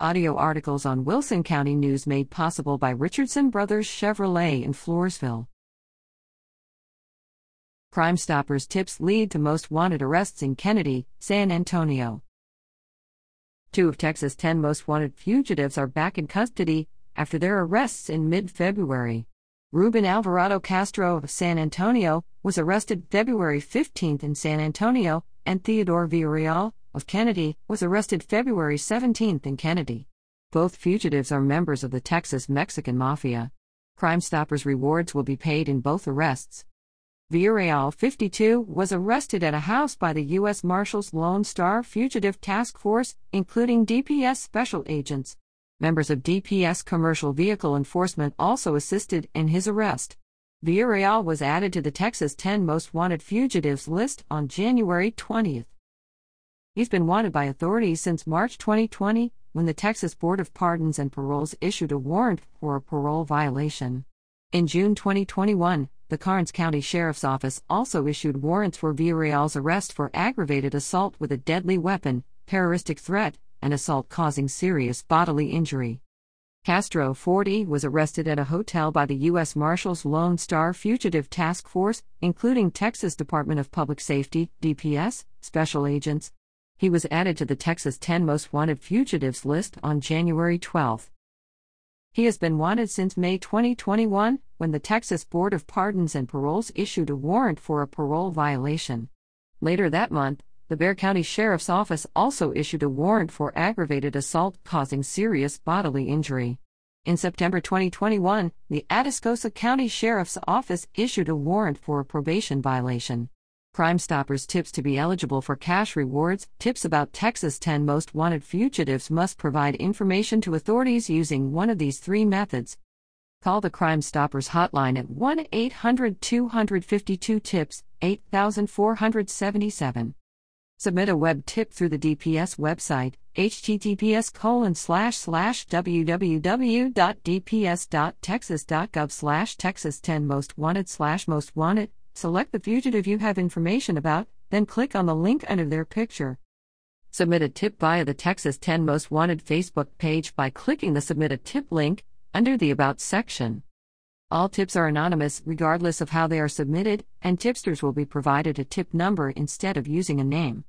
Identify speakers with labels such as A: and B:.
A: Audio articles on Wilson County News made possible by Richardson Brothers Chevrolet in Floresville. Crime Stoppers tips lead to most wanted arrests in Kenedy, San Antonio. Two of Texas' 10 most wanted fugitives are back in custody after their arrests in mid February. Ruben Alvarado Castro of San Antonio was arrested February 15 in San Antonio, and Theodore Villarreal of Kenedy was arrested February 17 in Kenedy. Both fugitives are members of the Texas Mexican Mafia. Crime Stoppers rewards will be paid in both arrests. Villarreal, 52, was arrested at a house by the U.S. Marshals Lone Star Fugitive Task Force, including DPS special agents. Members of DPS Commercial Vehicle Enforcement also assisted in his arrest. Villarreal was added to the Texas 10 Most Wanted Fugitives list on January 20. He's been wanted by authorities since March 2020, when the Texas Board of Pardons and Paroles issued a warrant for a parole violation. In June 2021, the Karnes County Sheriff's Office also issued warrants for Villarreal's arrest for aggravated assault with a deadly weapon, terroristic threat, and assault causing serious bodily injury. Castro 40 was arrested at a hotel by the U.S. Marshals Lone Star Fugitive Task Force, including Texas Department of Public Safety, DPS, special agents, he was added to the Texas 10 Most Wanted Fugitives list on January 12. He has been wanted since May 2021, when the Texas Board of Pardons and Paroles issued a warrant for a parole violation. Later that month, the Bexar County Sheriff's Office also issued a warrant for aggravated assault causing serious bodily injury. In September 2021, the Atascosa County Sheriff's Office issued a warrant for a probation violation. Crime Stoppers tips to be eligible for cash rewards. Tips about Texas 10 most wanted fugitives must provide information to authorities using one of these three methods. Call the Crime Stoppers hotline at 1 800 252 TIPS 8477. Submit a web tip through the DPS website https colon slash slash www.dps.texas.gov slash texas 10 most wanted slash most wanted Select the fugitive you have information about, then click on the link under their picture. Submit a tip via the Texas 10 Most Wanted Facebook page by clicking the Submit a Tip link under the About section. All tips are anonymous regardless of how they are submitted, and tipsters will be provided a tip number instead of using a name.